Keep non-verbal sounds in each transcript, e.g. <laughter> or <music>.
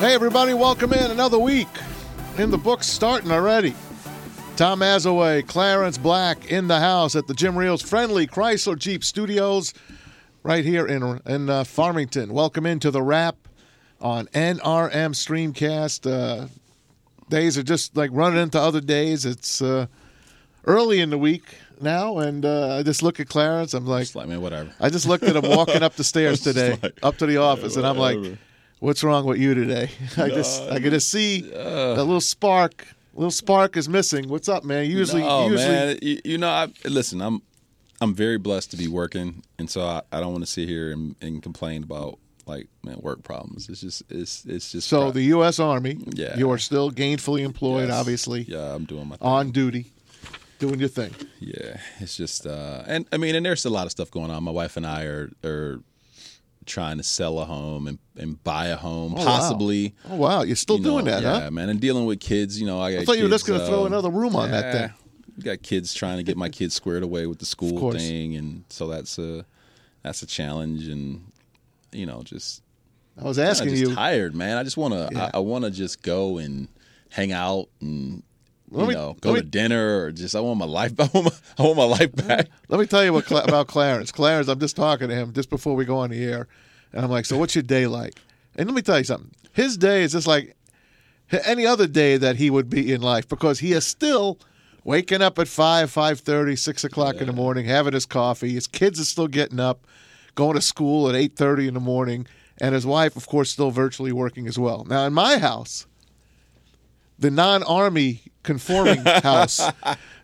Hey, everybody, welcome in another week. In the books starting already. Tom Mazawey, Clarence Black in the house at the Jim Riehl's Friendly Chrysler Jeep Studios right here in, in uh, Farmington. Welcome into the rap on NRM Streamcast. Uh, days are just like running into other days. It's uh, early in the week now, and uh, I just look at Clarence. I'm like, Just like, man, whatever. I just looked at him walking up the stairs <laughs> today, like, up to the office, and I'm like. "What's wrong with you today?" <laughs> I just, I get to see that little spark. Little spark is missing. What's up, man? Usually, no, usually, man. You, you know, I, listen, I'm I'm very blessed to be working, and so I, I don't want to sit here and, and complain about like man work problems. It's just it's it's just so pro- the U.S. Army. Yeah. you are still gainfully employed, Yes. obviously, Yeah, I'm doing my thing. on duty, doing your thing. Yeah, it's just uh, and I mean, and there's a lot of stuff going on. My wife and I are are trying to sell a home and, and buy a home, wow. possibly. Oh wow, you're still you know, doing that, yeah, huh? man, and dealing with kids. You know, I, I thought you were just going to throw um, another room on that thing. Got kids trying to get my kids squared away with the school thing, and so that's a that's a challenge, and you know, just I was I'm asking just you. tired, man. I just want to Yeah. I, I want to just go and hang out and. Let You me- know, go let to dinner or just I want my life. <laughs> I want my, I want my life back. <laughs> Let me tell you what about Clarence. Clarence, I'm just talking to him just before we go on the air, and I'm like, "So what's your day like?" And let me tell you something. His day is just like any other day that he would be in life because he is still waking up at five, five thirty, six o'clock in the morning, having his coffee. His kids are still getting up, going to school at eight thirty in the morning, and his wife, of course, still virtually working as well. Now, in my house, the non-army conforming <laughs> house,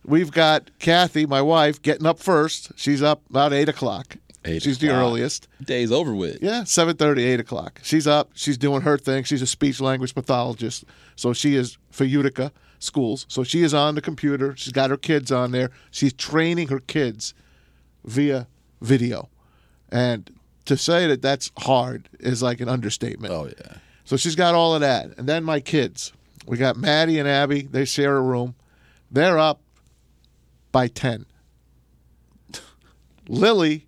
we've got Kathy, my wife, getting up first. She's up about eight o'clock. Eight She's the earliest. Day's over with. Yeah, 7.30, 8 o'clock. She's up. She's doing her thing. She's a speech language pathologist. So she is for Utica schools. So she is on the computer. She's got her kids on there. She's training her kids via video. And to say that that's hard is like an understatement. Oh yeah. So she's got all of that. And then my kids. We got Maddie and Abby. They share a room. They're up by 10. <laughs> Lily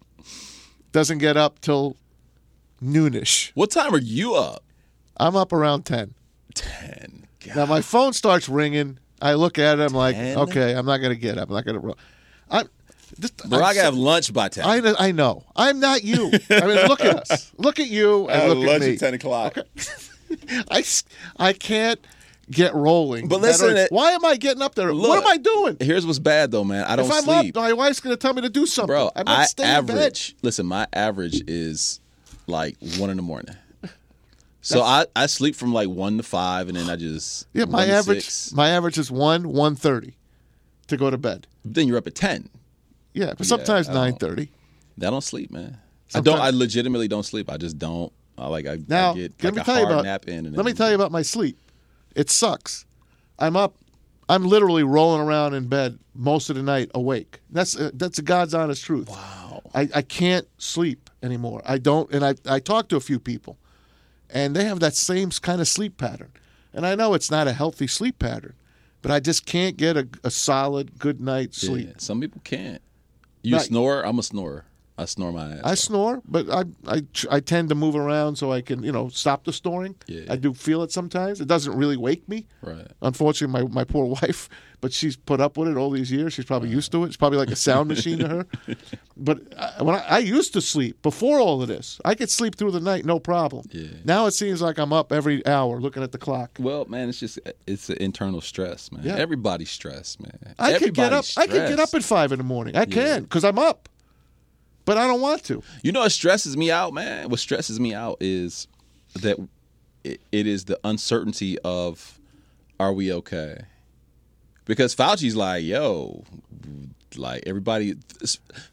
doesn't get up till noonish. What time are you up? I'm up around 10. Ten. God. Now my phone starts ringing. I look at it. I'm like, okay, I'm not going to get up. I'm not going to. I'm. This, Bro, I'm, I gotta have lunch by ten. I, know- I know. I'm not you. I mean, look at us. <laughs> Look at you and look lunch at me. o'clock. <laughs> I I can't get rolling. But listen, it- why am I getting up there? what am I doing? Here's what's bad though, man. I don't If I'm sleep, up, my wife's going to tell me to do something. bro. I'm not I staying average. Listen, my average is like one in the morning. So I, I sleep from like one to five, and then I just Yeah, my average six. my average is one one thirty to go to bed. Then you're up at ten. Yeah, but sometimes don't- nine thirty. I don't sleep, man. I don't. I legitimately don't sleep. I just don't. I like. I, Now, I get let like me a tell you about. nap in. And let me tell you about my sleep. It sucks. I'm up. I'm literally rolling around in bed most of the night awake. That's uh, that's the God's honest truth. Wow. I, I can't sleep anymore. I don't, and I I talked to a few people, and they have that same kind of sleep pattern. And I know it's not a healthy sleep pattern, but I just can't get a, a solid good night's sleep. Yeah, some people can't. You snore? I'm a snorer. I snore my ass. I off. snore, but I, I I tend to move around so I can you know stop the snoring. Yeah. I do feel it sometimes. It doesn't really wake me. Right. Unfortunately, my, my poor <laughs> wife, but she's put up with it all these years. She's probably used to it. It's probably like a sound <laughs> machine to her. But I, when I, I used to sleep before all of this, I could sleep through the night no problem. Yeah. Now it seems like I'm up every hour looking at the clock. Well, man, it's just it's an internal stress, man. Yeah. Everybody's stressed, man. I could get up. Everybody's I could get up at five in the morning. I can because I'm up, but I don't want to. You know what stresses me out, man? What stresses me out is that it, it is the uncertainty of are we okay? Because Fauci's like, yo, like everybody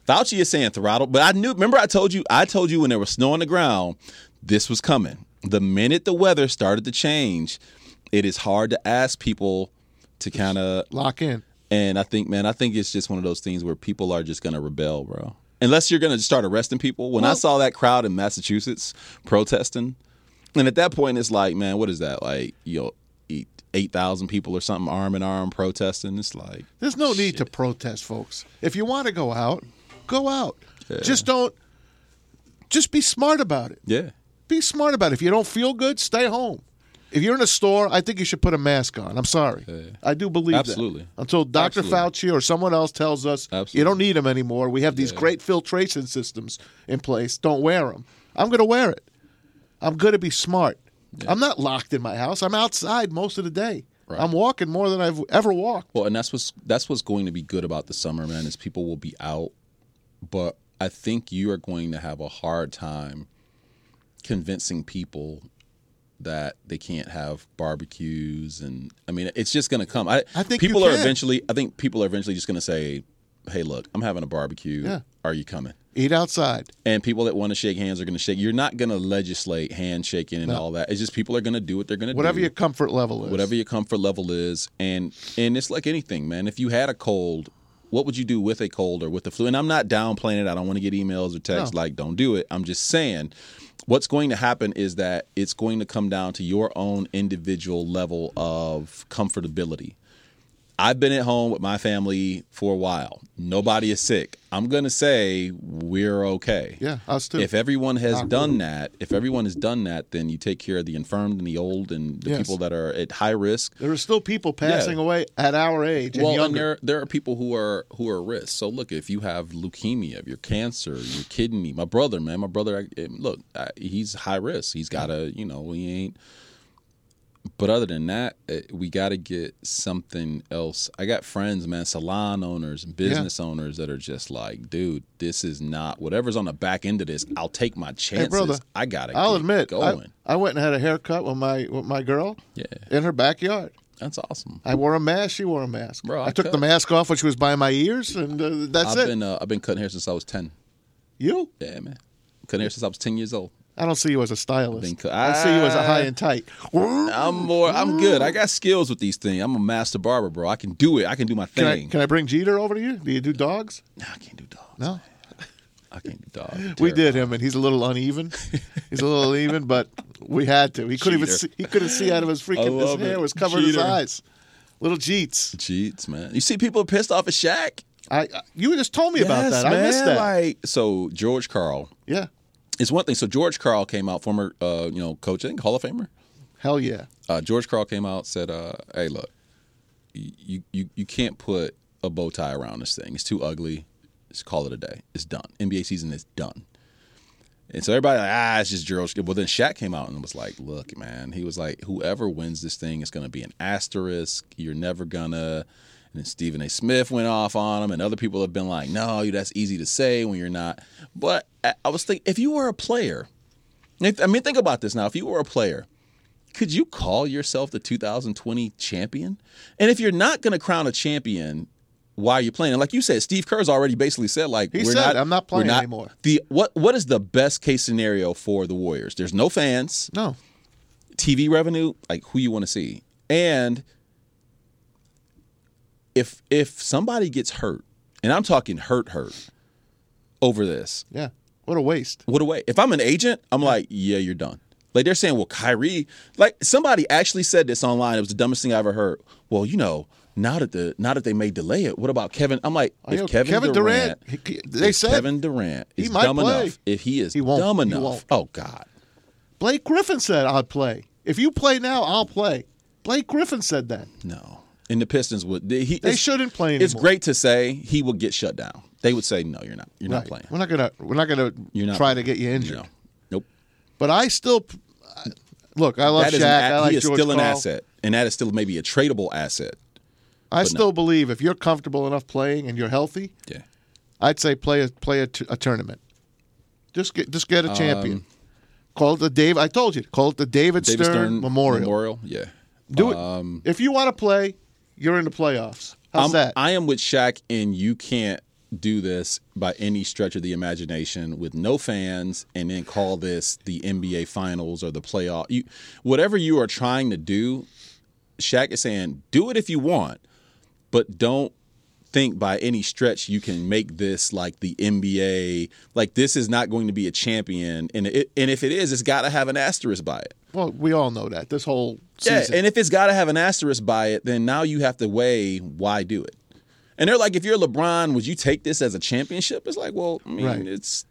Fauci is saying throttle, but I knew remember I told you I told you when there was snow on the ground, this was coming. The minute the weather started to change, it is hard to ask people to kind of Lock in. and I think, man, I think it's just one of those things where people are just gonna rebel, bro. Unless you're gonna start arresting people. When I saw that crowd in Massachusetts protesting, and at that point, it's like, man, what is that? Like, you know, eight thousand people or something, arm in arm protesting. It's like, There's no need to protest, folks. If you want to go out, go out. Just don't. Just be smart about it. yeah, Be smart about it. If you don't feel good, stay home. If you're in a store, I think you should put a mask on. I'm sorry. I do believe Absolutely. that. Until Dr. Absolutely. Fauci or someone else tells us you don't need them anymore. We have these great filtration systems in place. Don't wear them. I'm going to wear it. I'm going to be smart. I'm not locked in my house. I'm outside most of the day. Right. I'm walking more than I've ever walked. Well, and that's what's that's what's going to be good about the summer, man. Is people will be out, but I think you are going to have a hard time convincing people that they can't have barbecues, and I mean, it's just going to come. I, I think people are eventually. I think people are eventually just going to say, "Hey, look, I'm having a barbecue. Yeah. Are you coming?" Eat outside. And people that want to shake hands are going to shake. You're not going to legislate handshaking and all that. It's just people are going to do what they're going to do Whatever your comfort level is. whatever your comfort level is and and it's like anything man if you had a cold what would you do with a cold or with the flu and i'm not downplaying it i don't want to get emails or texts No. like don't do it i'm just saying what's going to happen is that it's going to come down to your own individual level of comfortability I've been at home with my family for a while. Nobody is sick. I'm going to say we're okay. Yeah, us too. If everyone has Knock done that, if everyone has done that, then you take care of the infirmed and the old and the Yes. people that are at high risk. there are still people passing Yeah. away at our age and Well, and younger. there there are people who are who are at risk. So look, if you have leukemia, if you're cancer, your kidney. My brother, man, my brother. I- eh, Look, I- he's high risk. He's got a, you know, he ain't. But other than that, eh, we got to get something else. I got friends, man, salon owners and business owners that are just like, dude, this is not whatever's on the back end of this. I'll take my chances. brother, I gotta. I'll get admit, going. I went and had a haircut with my with my girl yeah, in her backyard. that's awesome. I wore a mask. She wore a mask. Bro, I, I took the mask off when she was by my ears, and uh, that's I've it. been uh, I've been cutting hair since I was ten. you? Yeah, man, cutting hair since I was ten years old. I don't see you as a stylist. cut- I see you as a high and tight. I'm more. I'm good. I got skills with these things. I'm a master barber, bro. I can do it. I can do my Can I, thing. can I bring Jeter over to you? Do you do dogs? No, I can't do dogs. No. I can't do dogs. <laughs> We Terrible. did him, and he's a little uneven. he's a little uneven, but we had to. He couldn't even see, he couldn't see out of his freaking his hair it. was covering his Cheater. eyes. Little Jeets. Cheats, man. You see, people are pissed off at Shaq. I I- you just told me about Yes, that. I missed that. Like, so George Karl. yeah. It's one thing. So George Karl came out, former, uh, you know, coach, I think Hall of Famer. Hell yeah. uh, George Karl came out said, uh, "Hey, look, you you you can't put a bow tie around this thing. It's too ugly. Just call it a day. It's done. NBA season is done." And so everybody like, ah, it's just George. Well, then Shaq came out and was like, "Look, man," he was like, "Whoever wins this thing is going to be an asterisk. You're never gonna." And then Stephen A. Smith went off on him, and other people have been like, "No, that's easy to say when you're not." But I was thinking, if you were a player, if- I mean, think about this now. If you were a player, could you call yourself the 2020 champion? And if you're not going to crown a champion, why are you playing? And like you said, Steve Kerr's already basically said, like, He we're said, not, "I'm not playing anymore." The what what is the best case scenario for the Warriors? There's no fans, No. TV revenue, like who you want to see, and if if somebody gets hurt, and I'm talking hurt, hurt over this, Yeah. What a waste. what away. If I'm an agent, I'm like, yeah, you're done. Like they're saying, well, Kyrie, like somebody actually said this online. It was the dumbest thing I ever heard. Well, you know, now that the now that they may delay it, what about Kevin? I'm like, Oh, if yeah, Kevin, Kevin Durant, Durant, they said- Kevin Durant is dumb play. enough. If he is He won't. dumb enough, oh God, Blake Griffin said I'd play. If you play now, I'll play. Blake Griffin said that. no. And the Pistons would. They, he, They shouldn't play anymore. It's great to say he will get shut down. They would say, no, you're not. You're not playing. We're not gonna. We're not gonna You're not try playing. to get you injured. No. Nope. But I still look. I love That Shaq. an, I like he is George still an asset, and that is still maybe a tradable asset. I still believe if you're comfortable enough playing and you're healthy, Yeah. I'd say play a play a, t- a tournament. Just get just get a champion. Um, call it the Dave. I told you. Call it the David, David Stern, Stern Memorial. Memorial. Yeah. Do it. Um, if you want to play, you're in the playoffs. How's I'm- that? I am with Shaq, and you can't do this by any stretch of the imagination with no fans, and then call this the NBA Finals or the playoff. You, whatever you are trying to do, Shaq is saying, do it if you want, but don't think by any stretch you can make this like the NBA. Like this is not going to be a champion, and it, and if it is, it's got to have an asterisk by it. Well, we all know that. This whole Yeah, and if it's got to have an asterisk by it, then now you have to weigh why do it. And they're like, if you're LeBron, would you take this as a championship? It's like, well, I mean, Right. it's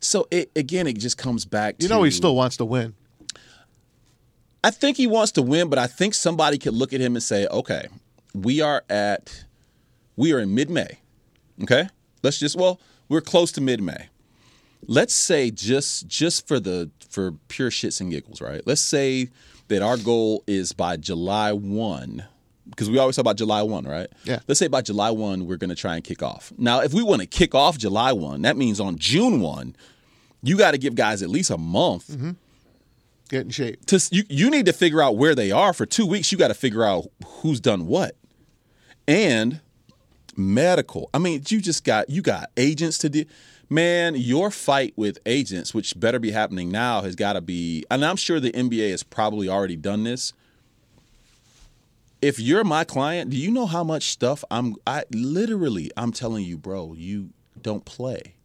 so it again. It just comes back. you to, know he still wants to win. I think he wants to win, but I think somebody could look at him and say, okay, we are at, we are in mid May. Okay. Let's just, well, we're close to mid May. Let's say just, just for the, for pure shits and giggles, right? Let's say that our goal is by July 1, because we always talk about July 1, right? Yeah. Let's say by July 1, we're going to try and kick off. Now, if we want to kick off July 1, that means on June 1, you got to give guys at least a month mm-hmm. Get in shape. to you, you need to figure out where they are for two weeks you got to figure out who's done what and medical i mean you just got you got agents to do man your fight with agents which better be happening now has got to be and i'm sure the nba has probably already done this if you're my client do you know how much stuff i'm i literally i'm telling you bro you don't play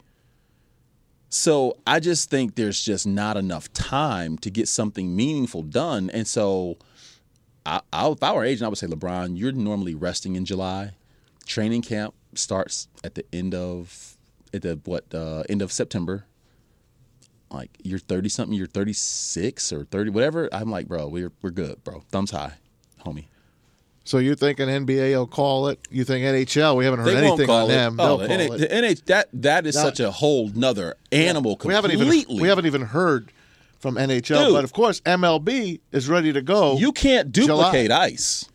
so I just think there's just not enough time to get something meaningful done. And so I, I, if I were agent, I would say, LeBron, you're normally resting in July. Training camp starts at the end of at the what uh, end of September. Like you're 30 something, you're 36 or 30, whatever. I'm like, bro, we're we're good, bro. Thumbs high, homie. So you're thinking NBA will call it? You think NHL? We haven't heard They anything on them. Oh, They'll the call it. the NH that that is Now- such a whole nother animal We haven't even we haven't even heard from NHL, Dude. but of course MLB is ready to go. You can't duplicate ice.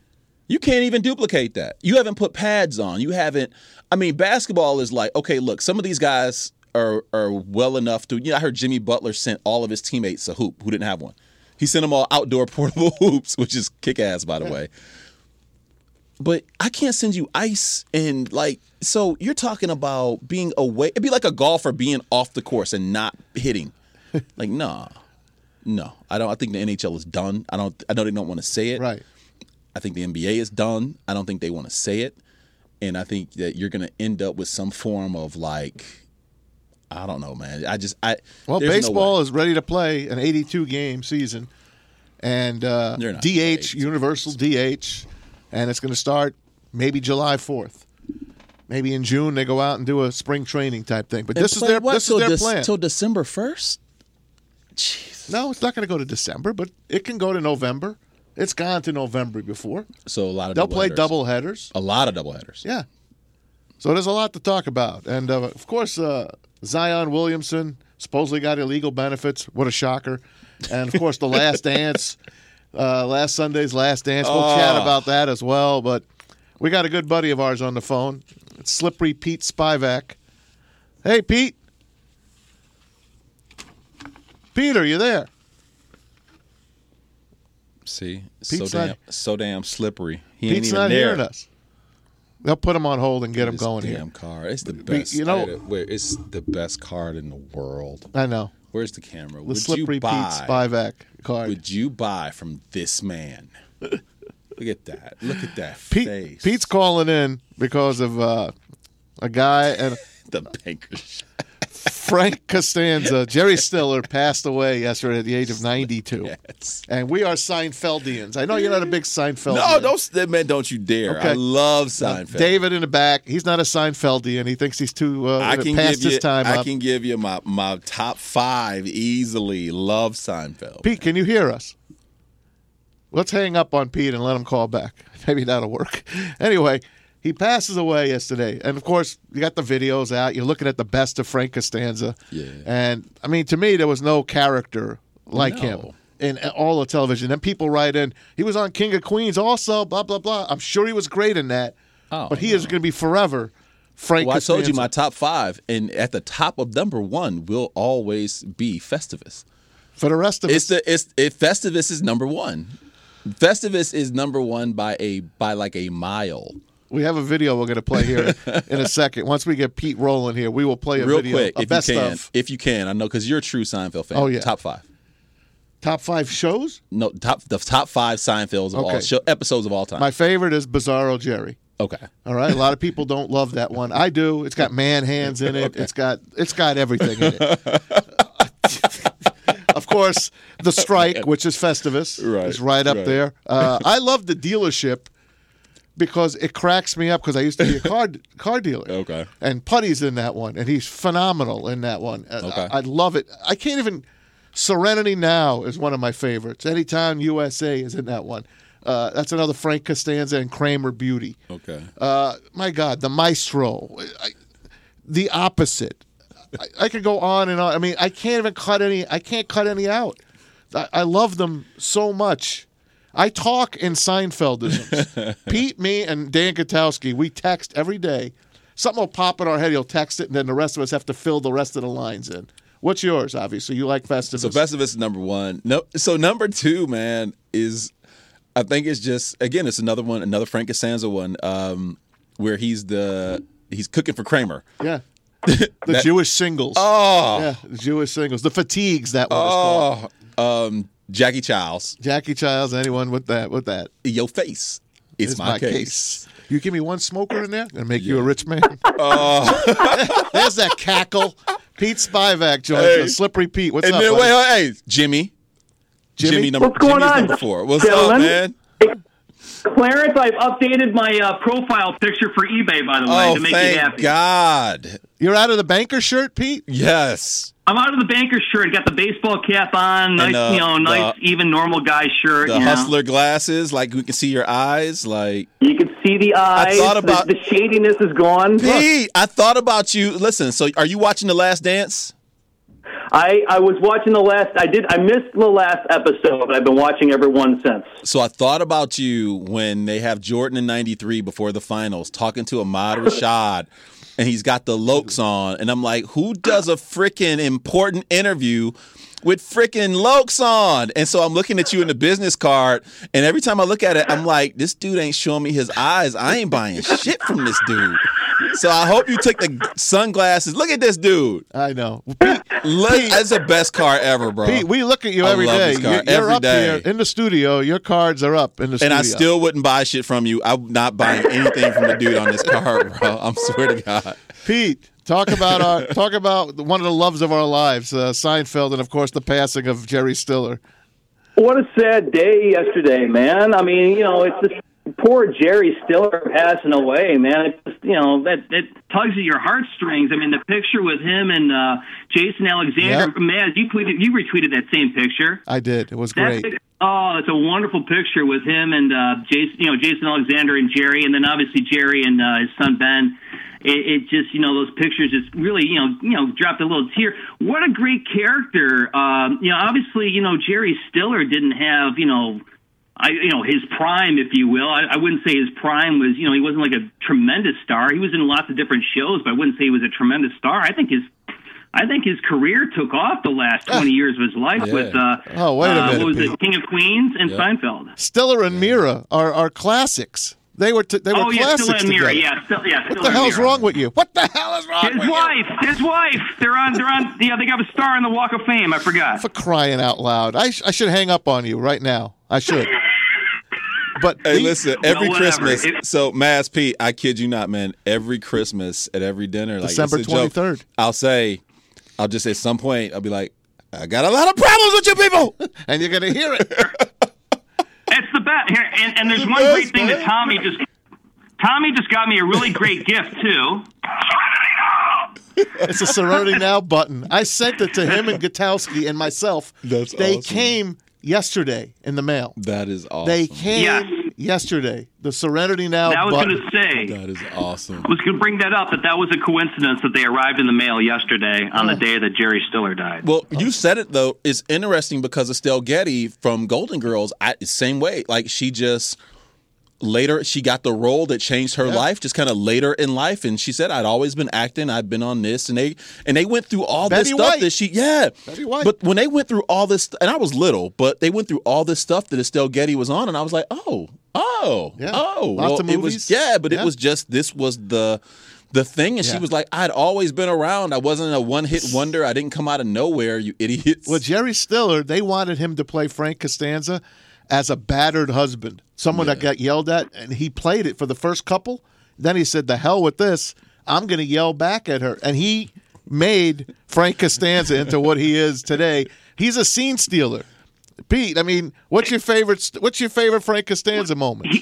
You can't even duplicate that. You haven't put pads on. You haven't. I mean, basketball is like okay. Look, some of these guys are are well enough to. You know, I heard Jimmy Butler sent all of his teammates a hoop who didn't have one. He sent them all outdoor <laughs> portable hoops, which is kick ass, by the hmm. way. But I can't send you ice and like. So you're talking about being away. It'd be like a golfer being off the course and not hitting. <laughs> like, nah, no. I don't. I think the NHL is done. I don't. I know they don't want to say it. right. I think the NBA is done. I don't think they want to say it. And I think that you're going to end up with some form of like, I don't know, man. I just, I, Well, there's no baseball is ready to play an 82 game season, and uh, DH universal DH, and it's going to start maybe July 4th. Maybe in June they go out and do a spring training type thing. But And this is their what, this is their plan. Till December 1st? Jeez. no, it's not going to go to December, but it can go to November. It's gone to November before. So a lot of They'll play doubleheaders. double headers. A lot of double headers. Yeah. So there's a lot to talk about. And uh, of course, uh, Zion Williamson supposedly got illegal benefits. What a shocker. And of <laughs> course, The Last Dance, uh, last Sunday's Last Dance. We'll chat Oh. about that as well. But we got a good buddy of ours on the phone. It's Slippery Pete Spivak. Hey, Pete. Pete, are you there? See, so damn, not- so damn slippery. He Pete's ain't even not there. hearing us. They'll put him on hold and get him going damn here. car. It's the best. you know- it- wait, it's the best card in the world. I know. Where's the camera? The Would Slippery you Pete buy? Spivak card. would you buy from this man? <laughs> Look at that. Look at that Pete, face. Pete's calling in because of uh, a guy and <laughs> the bankers. Frank Costanza. Jerry Stiller passed away yesterday at the age of <laughs> 92. Yes. And we are Seinfeldians. I know you're not a big Seinfeld. No, don't man. Don't you dare! Okay. I love Seinfeld. David in the back. He's not a Seinfeldian. He thinks he's too uh, I can past give his you. time I up. can give you my my top five easily. Love Seinfeld. Pete, can you hear us? Let's hang up on Pete and let him call back. <laughs> Maybe that'll work. Anyway, he passes away yesterday. And of course, you got the videos out. You're looking at the best of Frank Costanza. Yeah. And I mean, to me, there was no character like No. him in all of television. And people write in, he was on King of Queens also, blah, blah, blah. I'm sure he was great in that. Oh, but he is going to be forever Frank Well, I told you my top five, and at the top of number one will always be Festivus. For the rest of It's us, the it's it, Festivus is number one. Festivus is number one by a by like a mile. We have a video we're going to play here <laughs> in a second. Once we get Pete rolling here, we will play a Real video. quick, if best you can, of if you can, I know because you're a true Seinfeld fan. Oh, yeah. top five. top five shows. No, top the top five Seinfelds of all show, episodes of all time. My favorite is Bizarro Jerry. okay, All right, a lot of people don't love that one. I do. It's got man hands in it. <laughs> It's got it's got everything in it. <laughs> of course, the strike, which is Festivus, Right, is right up right. there. Uh, I love the dealership because it cracks me up because I used to be a <laughs> car car dealer. Okay. And Puddy's in that one, and he's phenomenal in that one. Uh, Okay. I, I love it. I can't even Serenity Now is one of my favorites. Anytime USA is in that one. Uh, that's another Frank Costanza and Kramer beauty. Okay. Uh, my God, the Maestro, I, the opposite. I, I could go on and on. I mean, I can't even cut any. I can't cut any out. I, I love them so much. I talk in Seinfeldisms. <laughs> Pete, me, and Dan Katowski, we text every day. Something will pop in our head. He'll text it, and then the rest of us have to fill the rest of the lines in. What's yours? Obviously, you like Festivus. So Festivus is number one. No, so number two, man, is I think it's just again, it's another one, another Frank Costanza one, um, where he's the he's cooking for Kramer. yeah, <laughs> the That- Jewish singles. Oh, yeah, the Jewish singles. The fatigues. That one is called. oh, um, Jackie Chiles, Jackie Chiles. Anyone with that? With that? your face. It's, It's my, case. You give me one smoker in there and make you a rich man. Oh, <laughs> <laughs> There's that cackle. Pete Spivak joins Hey. us. Slippery Pete. What's and up? then buddy? wait, wait, hey, Jimmy, Jimmy? Jimmy number What's going Jimmy's on, number four. What's gentlemen? up, man? Clarence, I've updated my uh, profile picture for eBay, by the way, Oh, to make you thank happy. God. You're out of the banker shirt, Pete. Yes. I'm out of the banker shirt, got the baseball cap on, nice, uh, you know, nice, the- even normal guy shirt. The you know. hustler glasses, like we can see your eyes, like You can see the eyes. thought about- the, the shadiness is gone. Pete, I thought about you. Listen, so are you watching The Last Dance? I, I was watching the last. I did. I missed the last episode, but I've been watching every one since. So I thought about you when they have Jordan in 93 before the finals talking to Ahmad <laughs> Rashad and he's got the Lokes on. And I'm like, who does a freaking important interview with freaking Lokes on? And so I'm looking at you in the business card. And every time I look at it, I'm like, this dude ain't showing me his eyes. I ain't buying shit from this dude. So I hope you took the sunglasses. Look at this dude. I know. Pete, Look, that's the best car ever, bro. Pete, we look at you I every love day. this car. You're, you're up day. here in the studio. Your cards are up in the and studio. I still wouldn't buy shit from you. I'm not buying anything from the dude on this car, bro. I'm swear to God. Pete, talk about our <laughs> talk about one of the loves of our lives, uh, Seinfeld, and of course the passing of Jerry Stiller. What a sad day yesterday, man. I mean, you know, it's just poor Jerry Stiller passing away, man. It just, you know, that it tugs at your heartstrings. I mean, the picture with him and uh, Jason Alexander. Yep. Man, you tweeted, you retweeted that same picture. I did. It was That great. pic- oh, it's a wonderful picture with him and uh, Jason, you know, Jason Alexander and Jerry, and then obviously Jerry and uh, his son Ben. It, it just, you know, those pictures just really, you know, you know, dropped a little tear. What a great character. Um, you know, obviously, you know, Jerry Stiller didn't have, you know. I, you know, his prime, if you will. I, I wouldn't say his prime was, you know, he wasn't like a tremendous star. He was in lots of different shows, but I wouldn't say he was a tremendous star. I think his, I think his career took off the last twenty years of his life Yeah. with, uh, Oh, wait a uh, minute, what was Pete. it, King of Queens and Yeah. Seinfeld. Stiller and Meara are, are classics. They were t- they were Oh yeah, classics still in Meara. together. Yeah, still, yeah. What the hell's wrong with you? What the hell is wrong His with wife, his wife. They're on. They're on. Yeah, they got a star in the Walk of Fame. I forgot. For crying out loud! I, sh- I should hang up on you right now. I should. <laughs> But Hey, the- listen, every whatever. Christmas. It- so, Mass Pete, I kid you not, man. Every Christmas at every dinner, like December it's a joke, 23rd. I'll say, I'll just say at some point, I'll be like, I got a lot of problems with you people. <laughs> and you're gonna hear it. <laughs> It's the best. Here, and, and there's The one best, great thing man. that Tommy just. Tommy just got me a really great <laughs> gift too. It's a Serenity Now button. I sent it to him and Gutowski and myself. That's they awesome. came yesterday in the mail. That is awesome. They came Yes. Yesterday. The Serenity Now I was going to say. that is awesome. I was going to bring that up but that was a coincidence that they arrived in the mail yesterday on Oh. the day that Jerry Stiller died. Well, you said it though. It's interesting because Estelle Getty from Golden Girls, I, same way. Like she just later she got the role that changed her life, just kind of later in life. And she said, "I'd always been acting. I'd been on this." And they and they went through all Betty this stuff White. that she, yeah. Betty White. But when they went through all this, and I was little, but they went through all this stuff that Estelle Getty was on, and I was like, "Oh, oh, Yeah. oh." Lots well, of it was movies. yeah, but Yeah. it was just this was the. The thing, and she was like, "I'd always been around. I wasn't a one-hit wonder. I didn't come out of nowhere, you idiots." Well, Jerry Stiller, they wanted him to play Frank Costanza as a battered husband, someone that got yelled at, and he played it for the first couple. Then he said, "The hell with this! I'm going to yell back at her," and he made Frank Costanza into what he is today. He's a scene stealer. Pete, I mean, what's your favorite? What's your favorite Frank Costanza moment?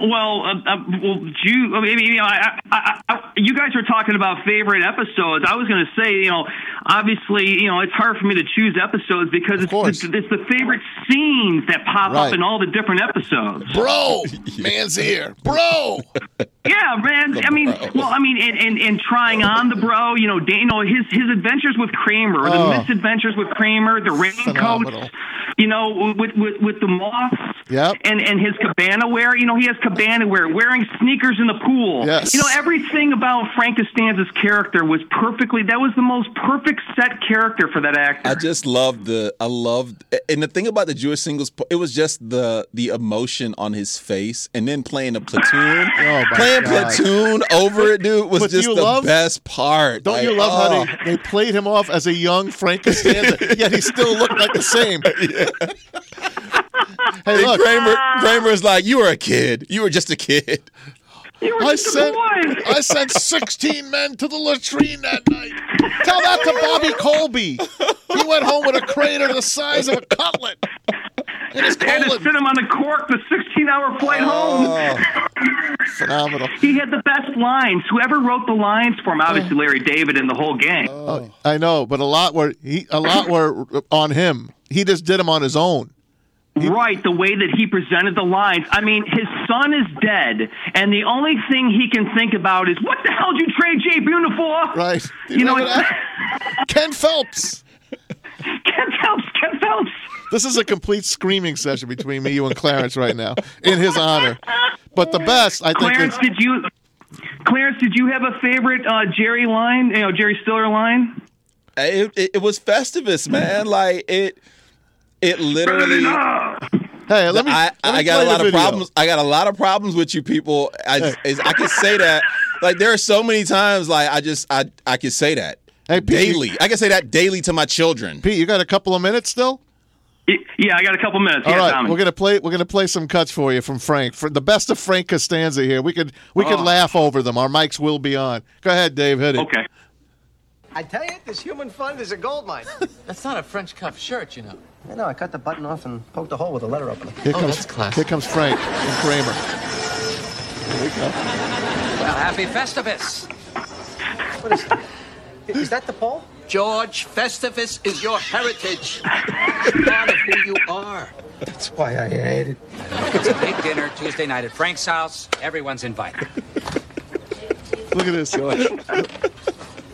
Well, uh, uh, well, you, I mean, you know, I, I, I, you guys were talking about favorite episodes. I was going to say, you know, obviously, you know, it's hard for me to choose episodes because it's it's the favorite scenes that pop Right. up in all the different episodes. Bro, <laughs> man's here. Bro. <laughs> Yeah, man. I mean, well, I mean, and, and, and trying on the bro, you know, Dan, you know, his his adventures with Kramer, Oh. the misadventures with Kramer, the Phenomenal. raincoats, you know, with with with the moths. Yep. And and his cabana wear, you know, he has cabana wear, wearing sneakers in the pool. Yes. You know, everything about Frank Costanza's character was perfectly. That was the most perfect set character for that actor. I just loved the I loved and the thing about the Jewish singles it was just the the emotion on his face and then playing a platoon Oh, my playing God. platoon over it dude was But just the love- best part. Don't Like, you love oh. how they, oh. they played him off as a young Frank Costanza, <laughs> yet he still looked like the same. <laughs> hey, And look, Kramer Kramer's like you were a kid. You were just a kid. I sent. I sent 16 men to the latrine that night. Tell that to Bobby Colby. He went home with a crater the size of a cutlet in his They had to sit him on the cork the 16-hour flight home. Oh, <laughs> phenomenal. He had the best lines. Whoever wrote the lines for him, obviously Larry David and the whole gang. Oh, I know, but a lot were he a lot were <coughs> on him. He just did them on his own. right, the way that he presented the lines. I mean, his son is dead, and the only thing he can think about is what the hell did you trade Jay Buhner for? Right. You know, Remember it's, that? <laughs> Ken Phelps. Ken Phelps, Ken Phelps. This is a complete screaming session between me, you, and Clarence right now in his honor. But the best, I think, Clarence, is did you? Clarence, did you have a favorite uh, Jerry line? You know, Jerry Stiller line? It, it, it was Festivus, man. Like it it literally hey, let me. I, let me I got play a lot of video. problems. I got a lot of problems with you people. I is, I can say that. Like there are so many times like I just I I can say that Hey, Pete, daily. I can say that daily to my children. Pete, you got a couple of minutes still? Yeah, I got a couple minutes. All yeah, right, Tommy. we're gonna play. We're gonna play some cuts for you from Frank. For the best of Frank Costanza here, we could we could Oh. laugh over them. Our mics will be on. Go ahead, Dave. Hit it. Okay. I tell you, this human fund is a gold mine. <laughs> That's not a French cuff shirt, you know. I know, I cut the button off and poked a hole with a letter opener. Here Oh, comes that's classy. here comes Frank and Kramer. Here we go. Well, happy Festivus. What is Is that the pole? George, Festivus is your heritage. It's <laughs> part of who you are. That's why I hate it. It's a big dinner Tuesday night at Frank's house. Everyone's invited. Look at this. George.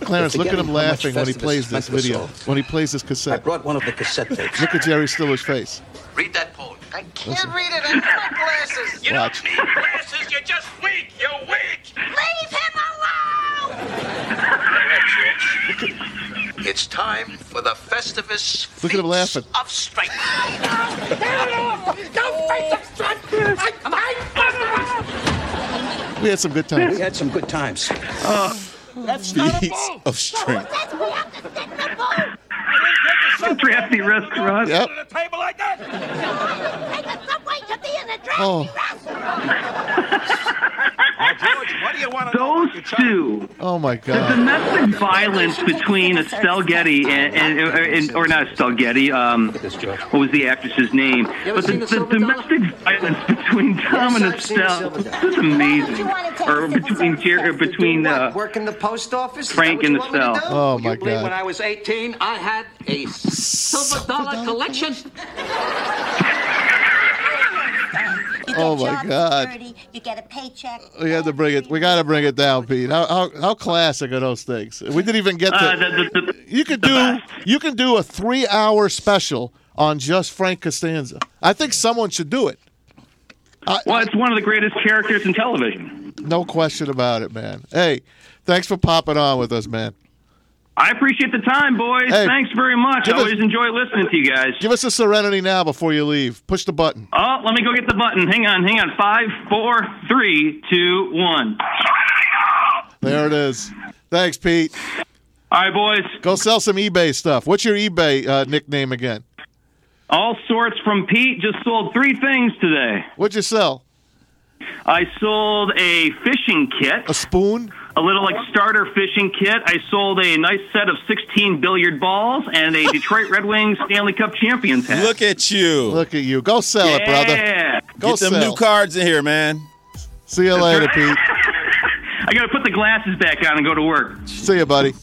Clarence, look at him Forgetting how much laughing when he plays this video. us When he plays this cassette. I cassette. brought one of the cassette tapes. Look at Jerry Stiller's face. Read that poem. I can't read it. I need my glasses. You Watch. don't need glasses. You're just weak. You're weak. Leave him alone! It's time for the Festivus Look at him laughing. of Strength. We had some good times. We had some good times. Feats of strength. Drafty restaurant. Yep. Oh, Those two. oh my God! The domestic violence between Estelle Getty and, and, and or not Estelle Getty, um, what was the actress's name? But the, The the domestic violence between Tom and I've seen The Estelle Silver this is amazing. Or between Jer- between What, uh, work in the post office? Frank and what you want me to Estelle. Oh my God! when I was 18, I had a silver dollar collection? You Oh, my God. security, You get a paycheck. We had to bring it. We got to bring it down, Pete. How, how how classic are those things? We didn't even get to. uh, the, the, the, You could the do best. you can do a three hour special on just Frank Costanza. I think someone should do it. Well, it's one of the greatest characters in television. No question about it, man. Hey, thanks for popping on with us, man. I appreciate the time, boys. Hey, Thanks very much. I us- always enjoy listening to you guys. Give us a serenity now before you leave. Push the button. Oh, let me go get the button. Hang on, hang on. Five, four, three, two, one. There it is. Thanks, Pete. All right, boys. Go sell some eBay stuff. What's your eBay uh, nickname again? All sorts from Pete. Just sold three things today. What'd you sell? I sold a fishing kit, A spoon? A little like starter fishing kit. I sold a nice set of 16 billiard balls and a Detroit Red Wings Stanley Cup champions hat. Look at you. Look at you. Go sell it, brother. Yeah. Go Get them sell. new cards in here, man. See you later, Pete. <laughs> I got to put the glasses back on and go to work. See you, buddy.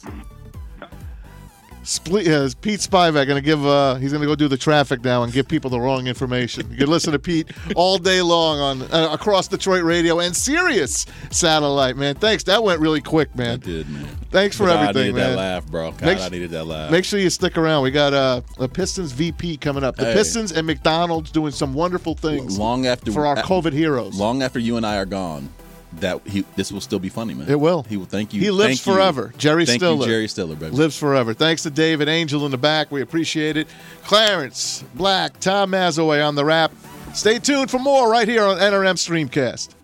Split, uh, Pete Spivak going to give. Uh, he's going to go do the traffic now and give people the wrong information. You can listen to Pete all day long on uh, across Detroit radio and Sirius satellite. Man, thanks. That went really quick, man. I did, man. Thanks for God, everything, I needed man. that laugh, bro. God, Make- I needed that laugh. Make sure you stick around. We got uh, a Pistons VP coming up. The Hey. Pistons and McDonald's doing some wonderful things long after for our COVID heroes. long after you and I are gone, that he this will still be funny, man. It will. He will. Thank you. He lives Thank you. forever. Jerry Thank Stiller. You, Jerry Stiller, baby. lives forever. Thanks to David Angel in the back. We appreciate it. Clarence Black, Tom Mazawey on the rap. Stay tuned for more right here on NRM Streamcast.